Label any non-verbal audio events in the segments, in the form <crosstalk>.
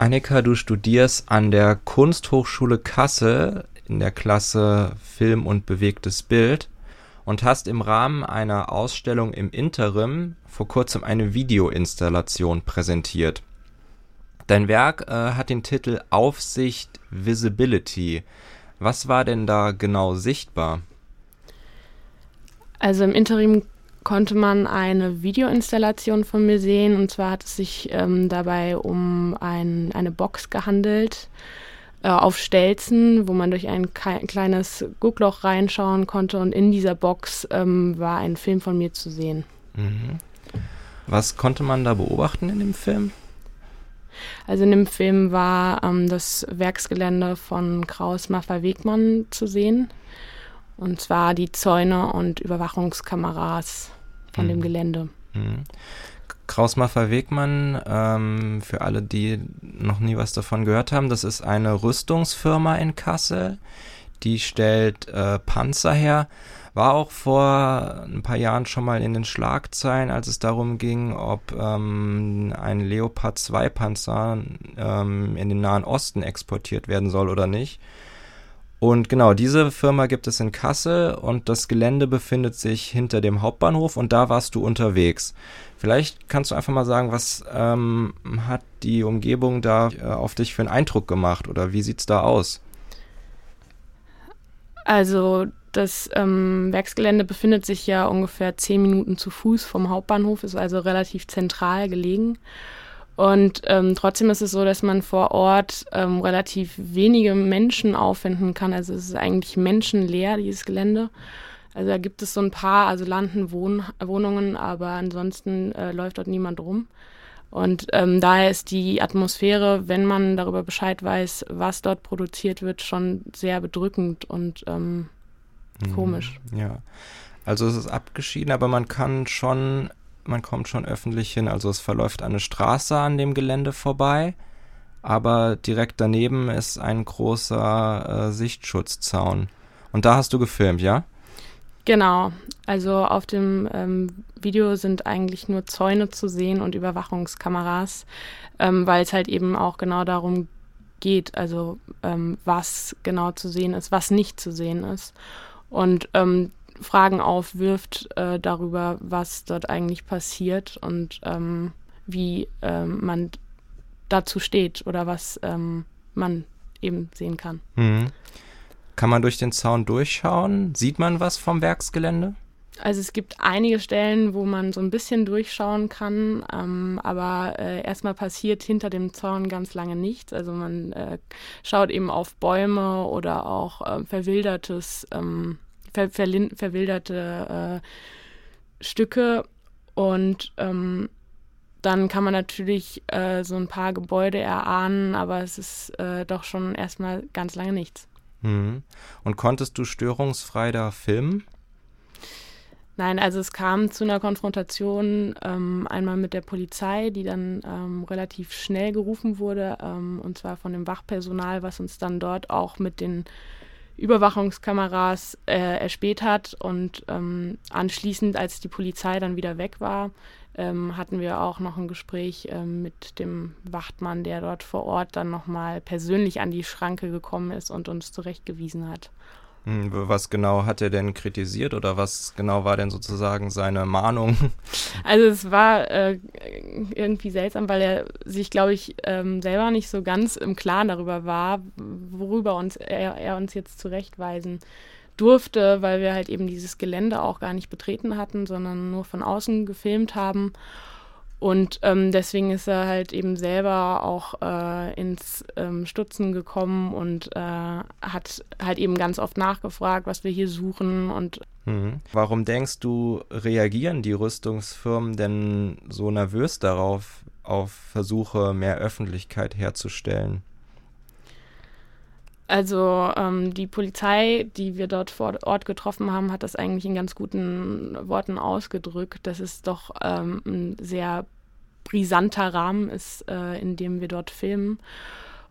Annika, du studierst an der Kunsthochschule Kassel in der Klasse Film und bewegtes Bild und hast im Rahmen einer Ausstellung im Interim vor kurzem eine Videoinstallation präsentiert. Dein Werk äh, hat den Titel Aufsicht Visibility. Was war denn da genau sichtbar? Also im Interim konnte man eine Videoinstallation von mir sehen. Und zwar hat es sich ähm, dabei um ein, eine Box gehandelt äh, auf Stelzen, wo man durch ein kleines Guckloch reinschauen konnte. Und in dieser Box ähm, war ein Film von mir zu sehen. Mhm. Was konnte man da beobachten in dem Film? Also in dem Film war ähm, das Werksgelände von Kraus Maffei Wegmann zu sehen. Und zwar die Zäune und Überwachungskameras von mhm. dem Gelände. Mhm. Krausmaffer Wegmann, ähm, für alle, die noch nie was davon gehört haben, das ist eine Rüstungsfirma in Kassel. Die stellt äh, Panzer her. War auch vor ein paar Jahren schon mal in den Schlagzeilen, als es darum ging, ob ähm, ein Leopard 2 Panzer ähm, in den Nahen Osten exportiert werden soll oder nicht. Und genau, diese Firma gibt es in Kassel und das Gelände befindet sich hinter dem Hauptbahnhof und da warst du unterwegs. Vielleicht kannst du einfach mal sagen, was ähm, hat die Umgebung da äh, auf dich für einen Eindruck gemacht oder wie sieht's da aus? Also das ähm, Werksgelände befindet sich ja ungefähr zehn Minuten zu Fuß vom Hauptbahnhof, ist also relativ zentral gelegen. Und ähm, trotzdem ist es so, dass man vor Ort ähm, relativ wenige Menschen auffinden kann. Also es ist eigentlich menschenleer, dieses Gelände. Also da gibt es so ein paar, also landen Wohn Wohnungen, aber ansonsten äh, läuft dort niemand rum. Und ähm, daher ist die Atmosphäre, wenn man darüber Bescheid weiß, was dort produziert wird, schon sehr bedrückend und ähm, mhm. komisch. Ja, also es ist abgeschieden, aber man kann schon man kommt schon öffentlich hin. Also es verläuft eine Straße an dem Gelände vorbei, aber direkt daneben ist ein großer äh, Sichtschutzzaun. Und da hast du gefilmt, ja? Genau. Also auf dem ähm, Video sind eigentlich nur Zäune zu sehen und Überwachungskameras, ähm, weil es halt eben auch genau darum geht, also ähm, was genau zu sehen ist, was nicht zu sehen ist. Und ähm, Fragen aufwirft äh, darüber, was dort eigentlich passiert und ähm, wie ähm, man dazu steht oder was ähm, man eben sehen kann. Mhm. Kann man durch den Zaun durchschauen? Sieht man was vom Werksgelände? Also es gibt einige Stellen, wo man so ein bisschen durchschauen kann, ähm, aber äh, erstmal passiert hinter dem Zaun ganz lange nichts. Also man äh, schaut eben auf Bäume oder auch äh, verwildertes ähm, ver verwilderte äh, Stücke und ähm, dann kann man natürlich äh, so ein paar Gebäude erahnen, aber es ist äh, doch schon erstmal ganz lange nichts. Mhm. Und konntest du störungsfrei da filmen? Nein, also es kam zu einer Konfrontation ähm, einmal mit der Polizei, die dann ähm, relativ schnell gerufen wurde, ähm, und zwar von dem Wachpersonal, was uns dann dort auch mit den Überwachungskameras äh, erspäht hat. Und ähm, anschließend, als die Polizei dann wieder weg war, ähm, hatten wir auch noch ein Gespräch ähm, mit dem Wachtmann, der dort vor Ort dann nochmal persönlich an die Schranke gekommen ist und uns zurechtgewiesen hat. Hm, was genau hat er denn kritisiert oder was genau war denn sozusagen seine Mahnung? <laughs> Also es war äh, irgendwie seltsam, weil er sich, glaube ich, ähm, selber nicht so ganz im Klaren darüber war, worüber uns er, er uns jetzt zurechtweisen durfte, weil wir halt eben dieses Gelände auch gar nicht betreten hatten, sondern nur von außen gefilmt haben. Und ähm, deswegen ist er halt eben selber auch äh, ins ähm, Stutzen gekommen und äh, hat halt eben ganz oft nachgefragt, was wir hier suchen und mhm. Warum denkst du, reagieren die Rüstungsfirmen denn so nervös darauf, auf Versuche, mehr Öffentlichkeit herzustellen? Also ähm, die Polizei, die wir dort vor Ort getroffen haben, hat das eigentlich in ganz guten Worten ausgedrückt, dass es doch ähm, ein sehr brisanter Rahmen ist, äh, in dem wir dort filmen.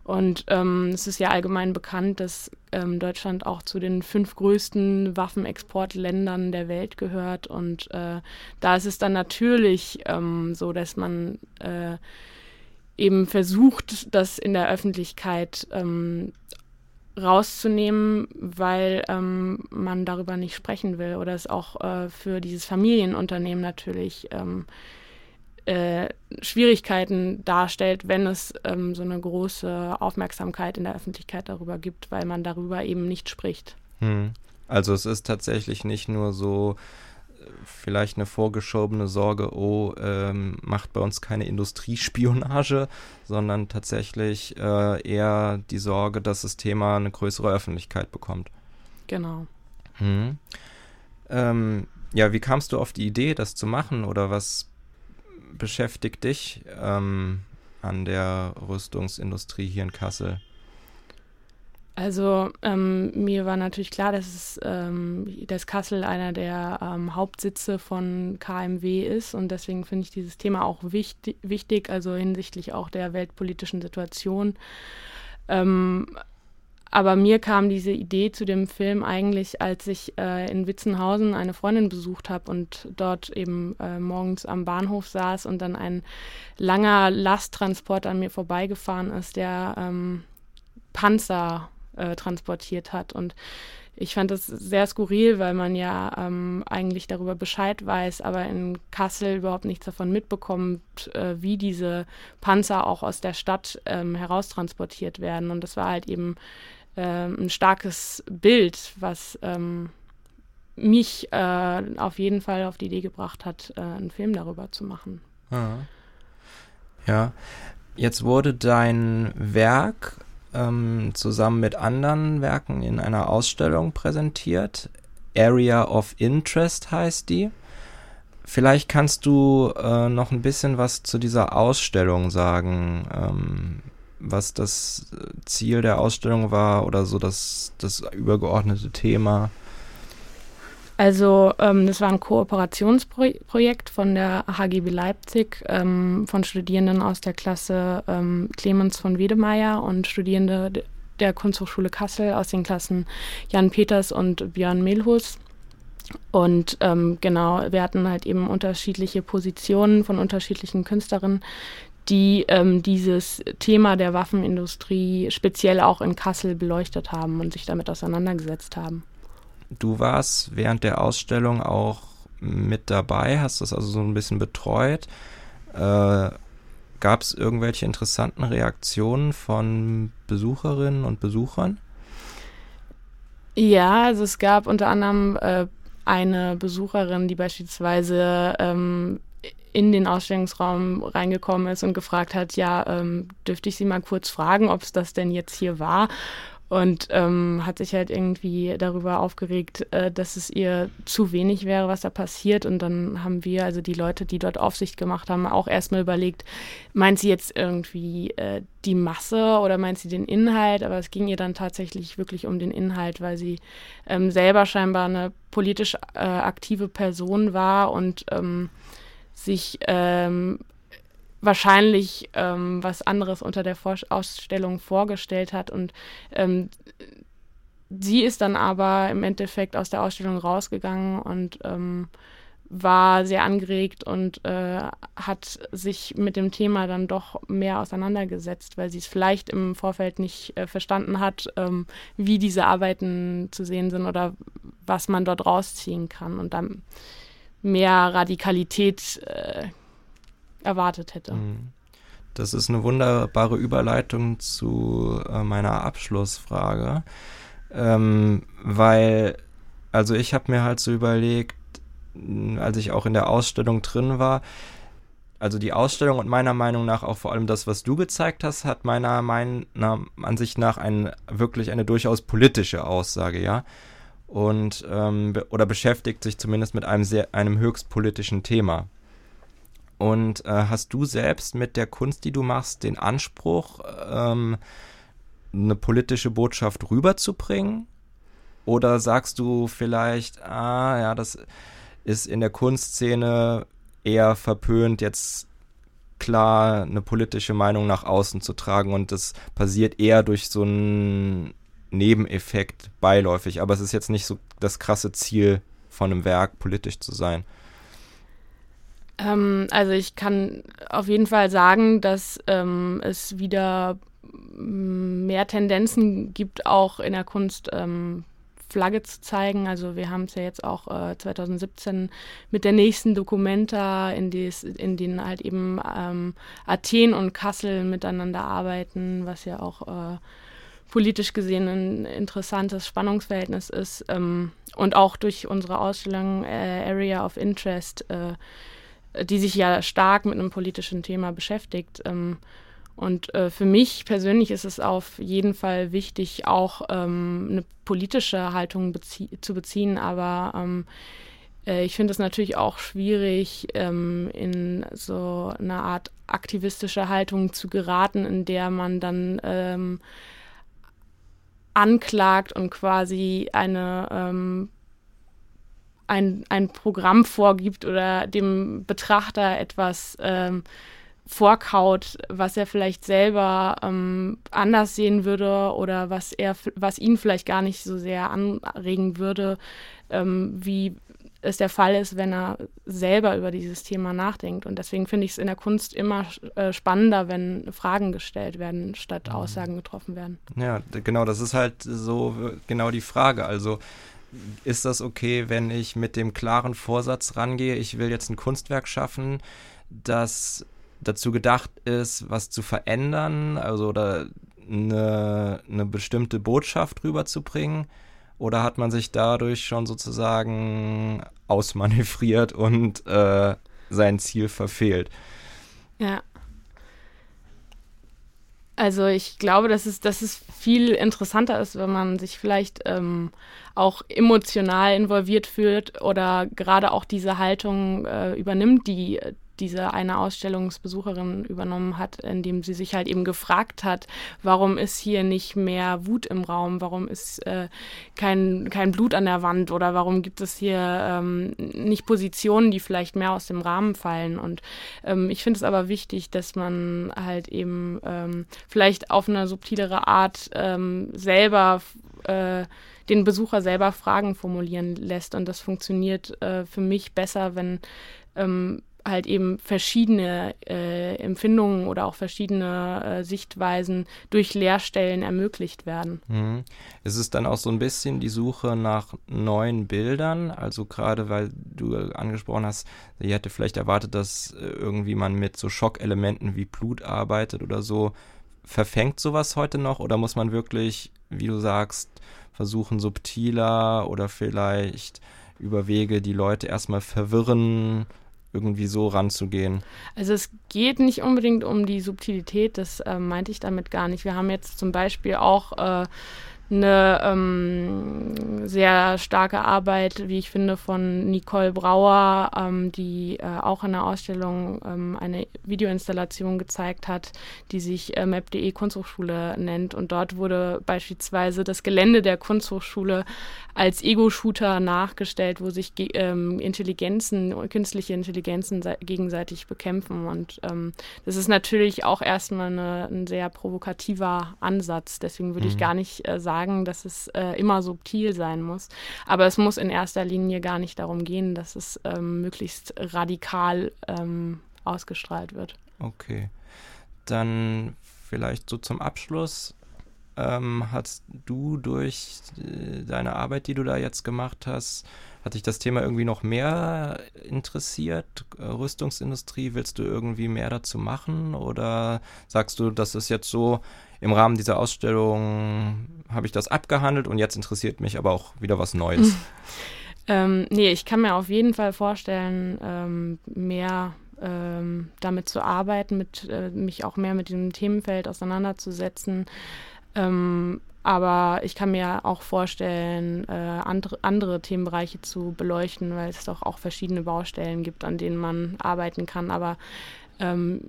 Und ähm, es ist ja allgemein bekannt, dass ähm, Deutschland auch zu den fünf größten Waffenexportländern der Welt gehört. Und äh, da ist es dann natürlich ähm, so, dass man äh, eben versucht, das in der Öffentlichkeit ähm, rauszunehmen, weil ähm, man darüber nicht sprechen will oder es auch äh, für dieses Familienunternehmen natürlich ähm, äh, Schwierigkeiten darstellt, wenn es ähm, so eine große Aufmerksamkeit in der Öffentlichkeit darüber gibt, weil man darüber eben nicht spricht. Hm. Also es ist tatsächlich nicht nur so vielleicht eine vorgeschobene Sorge, oh, ähm, macht bei uns keine Industriespionage, sondern tatsächlich äh, eher die Sorge, dass das Thema eine größere Öffentlichkeit bekommt. Genau. Hm. Ähm, ja, wie kamst du auf die Idee, das zu machen oder was beschäftigt dich ähm, an der Rüstungsindustrie hier in Kassel? Also ähm, mir war natürlich klar, dass, es, ähm, dass Kassel einer der ähm, Hauptsitze von KMW ist und deswegen finde ich dieses Thema auch wichtig, wichtig also hinsichtlich auch der weltpolitischen Situation. Ähm, aber mir kam diese Idee zu dem Film eigentlich, als ich äh, in Witzenhausen eine Freundin besucht habe und dort eben äh, morgens am Bahnhof saß und dann ein langer Lasttransport an mir vorbeigefahren ist, der ähm, Panzer äh, transportiert hat. Und ich fand das sehr skurril, weil man ja ähm, eigentlich darüber Bescheid weiß, aber in Kassel überhaupt nichts davon mitbekommt, äh, wie diese Panzer auch aus der Stadt ähm, heraustransportiert werden. Und das war halt eben ähm, ein starkes Bild, was ähm, mich äh, auf jeden Fall auf die Idee gebracht hat, äh, einen Film darüber zu machen. Ah. Ja, jetzt wurde dein Werk ähm, zusammen mit anderen Werken in einer Ausstellung präsentiert. Area of Interest heißt die. Vielleicht kannst du äh, noch ein bisschen was zu dieser Ausstellung sagen. Ähm, was das Ziel der Ausstellung war oder so das, das übergeordnete Thema? Also ähm, das war ein Kooperationsprojekt von der HGB Leipzig, ähm, von Studierenden aus der Klasse ähm, Clemens von Wedemeyer und Studierende der Kunsthochschule Kassel aus den Klassen Jan Peters und Björn Melhus. Und ähm, genau, wir hatten halt eben unterschiedliche Positionen von unterschiedlichen Künstlerinnen, die ähm, dieses Thema der Waffenindustrie speziell auch in Kassel beleuchtet haben und sich damit auseinandergesetzt haben. Du warst während der Ausstellung auch mit dabei, hast das also so ein bisschen betreut. Äh, Gab es irgendwelche interessanten Reaktionen von Besucherinnen und Besuchern? Ja, also es gab unter anderem äh, eine Besucherin, die beispielsweise ähm, in den Ausstellungsraum reingekommen ist und gefragt hat, ja, ähm, dürfte ich Sie mal kurz fragen, ob es das denn jetzt hier war? Und ähm, hat sich halt irgendwie darüber aufgeregt, äh, dass es ihr zu wenig wäre, was da passiert. Und dann haben wir, also die Leute, die dort Aufsicht gemacht haben, auch erstmal überlegt, meint sie jetzt irgendwie äh, die Masse oder meint sie den Inhalt? Aber es ging ihr dann tatsächlich wirklich um den Inhalt, weil sie ähm, selber scheinbar eine politisch äh, aktive Person war und ähm, sich ähm, wahrscheinlich ähm, was anderes unter der Vor Ausstellung vorgestellt hat. Und ähm, sie ist dann aber im Endeffekt aus der Ausstellung rausgegangen und ähm, war sehr angeregt und äh, hat sich mit dem Thema dann doch mehr auseinandergesetzt, weil sie es vielleicht im Vorfeld nicht äh, verstanden hat, ähm, wie diese Arbeiten zu sehen sind oder was man dort rausziehen kann. Und dann mehr Radikalität äh, erwartet hätte. Mhm. Das ist eine wunderbare Überleitung zu äh, meiner Abschlussfrage, ähm, weil, also ich habe mir halt so überlegt, als ich auch in der Ausstellung drin war, also die Ausstellung und meiner Meinung nach auch vor allem das, was du gezeigt hast, hat meiner, meiner Ansicht nach ein, wirklich eine durchaus politische Aussage, ja und ähm, oder beschäftigt sich zumindest mit einem sehr einem höchst politischen Thema. Und äh, hast du selbst mit der Kunst, die du machst, den Anspruch, ähm, eine politische Botschaft rüberzubringen? Oder sagst du vielleicht, ah ja, das ist in der Kunstszene eher verpönt, jetzt klar eine politische Meinung nach außen zu tragen und das passiert eher durch so ein Nebeneffekt beiläufig, aber es ist jetzt nicht so das krasse Ziel von einem Werk, politisch zu sein. Ähm, also ich kann auf jeden Fall sagen, dass ähm, es wieder mm, mehr Tendenzen gibt, auch in der Kunst ähm, Flagge zu zeigen. Also wir haben es ja jetzt auch äh, 2017 mit der nächsten Dokumenta, in, des, in denen halt eben ähm, Athen und Kassel miteinander arbeiten, was ja auch äh, politisch gesehen ein interessantes Spannungsverhältnis ist. Ähm, und auch durch unsere Ausstellung äh, Area of Interest, äh, die sich ja stark mit einem politischen Thema beschäftigt. Ähm, und äh, für mich persönlich ist es auf jeden Fall wichtig, auch ähm, eine politische Haltung bezie zu beziehen. Aber ähm, äh, ich finde es natürlich auch schwierig, ähm, in so eine Art aktivistische Haltung zu geraten, in der man dann ähm, anklagt und quasi eine ähm, ein, ein Programm vorgibt oder dem Betrachter etwas ähm, vorkaut, was er vielleicht selber ähm, anders sehen würde oder was er, was ihn vielleicht gar nicht so sehr anregen würde, ähm, wie es der Fall ist, wenn er selber über dieses Thema nachdenkt. Und deswegen finde ich es in der Kunst immer äh, spannender, wenn Fragen gestellt werden, statt mhm. Aussagen getroffen werden. Ja, genau, das ist halt so genau die Frage. Also ist das okay, wenn ich mit dem klaren Vorsatz rangehe, ich will jetzt ein Kunstwerk schaffen, das dazu gedacht ist, was zu verändern, also oder eine, eine bestimmte Botschaft rüberzubringen? Oder hat man sich dadurch schon sozusagen ausmanövriert und äh, sein Ziel verfehlt? Ja. Also ich glaube, dass es, dass es viel interessanter ist, wenn man sich vielleicht ähm, auch emotional involviert fühlt oder gerade auch diese Haltung äh, übernimmt, die diese eine Ausstellungsbesucherin übernommen hat, indem sie sich halt eben gefragt hat, warum ist hier nicht mehr Wut im Raum, warum ist äh, kein, kein Blut an der Wand oder warum gibt es hier ähm, nicht Positionen, die vielleicht mehr aus dem Rahmen fallen. Und ähm, ich finde es aber wichtig, dass man halt eben ähm, vielleicht auf eine subtilere Art ähm, selber äh, den Besucher selber Fragen formulieren lässt. Und das funktioniert äh, für mich besser, wenn ähm, halt eben verschiedene äh, Empfindungen oder auch verschiedene äh, Sichtweisen durch Lehrstellen ermöglicht werden. Mhm. Es ist dann auch so ein bisschen die Suche nach neuen Bildern, also gerade weil du angesprochen hast, sie hätte vielleicht erwartet, dass äh, irgendwie man mit so Schockelementen wie Blut arbeitet oder so. Verfängt sowas heute noch oder muss man wirklich, wie du sagst, versuchen subtiler oder vielleicht über Wege, die Leute erstmal verwirren, irgendwie so ranzugehen. Also es geht nicht unbedingt um die Subtilität, das äh, meinte ich damit gar nicht. Wir haben jetzt zum Beispiel auch äh, eine ähm, sehr starke Arbeit, wie ich finde, von Nicole Brauer, ähm, die äh, auch in der Ausstellung ähm, eine Videoinstallation gezeigt hat, die sich äh, map.de Kunsthochschule nennt. Und dort wurde beispielsweise das Gelände der Kunsthochschule als Ego-Shooter nachgestellt, wo sich ähm, Intelligenzen, künstliche Intelligenzen gegenseitig bekämpfen. Und ähm, das ist natürlich auch erstmal eine, ein sehr provokativer Ansatz. Deswegen würde mhm. ich gar nicht äh, sagen, sagen, dass es äh, immer subtil sein muss. Aber es muss in erster Linie gar nicht darum gehen, dass es ähm, möglichst radikal ähm, ausgestrahlt wird. Okay. Dann vielleicht so zum Abschluss. Ähm, hast du durch äh, deine Arbeit, die du da jetzt gemacht hast, hat dich das Thema irgendwie noch mehr interessiert? Äh, Rüstungsindustrie, willst du irgendwie mehr dazu machen? Oder sagst du, das ist jetzt so, im Rahmen dieser Ausstellung habe ich das abgehandelt und jetzt interessiert mich aber auch wieder was Neues. <laughs> ähm, nee, ich kann mir auf jeden Fall vorstellen, ähm, mehr ähm, damit zu arbeiten, mit, äh, mich auch mehr mit diesem Themenfeld auseinanderzusetzen. Ähm, aber ich kann mir auch vorstellen, äh, andere, andere Themenbereiche zu beleuchten, weil es doch auch verschiedene Baustellen gibt, an denen man arbeiten kann. Aber ähm,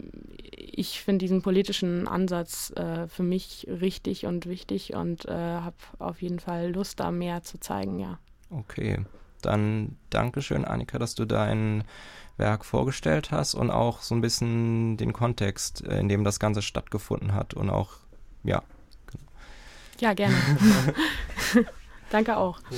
ich finde diesen politischen Ansatz äh, für mich richtig und wichtig und äh, habe auf jeden Fall Lust, da mehr zu zeigen, ja. Okay, dann Dankeschön, Annika, dass du dein Werk vorgestellt hast und auch so ein bisschen den Kontext, in dem das Ganze stattgefunden hat und auch, ja. Ja, gerne. <laughs> Danke auch. Ja.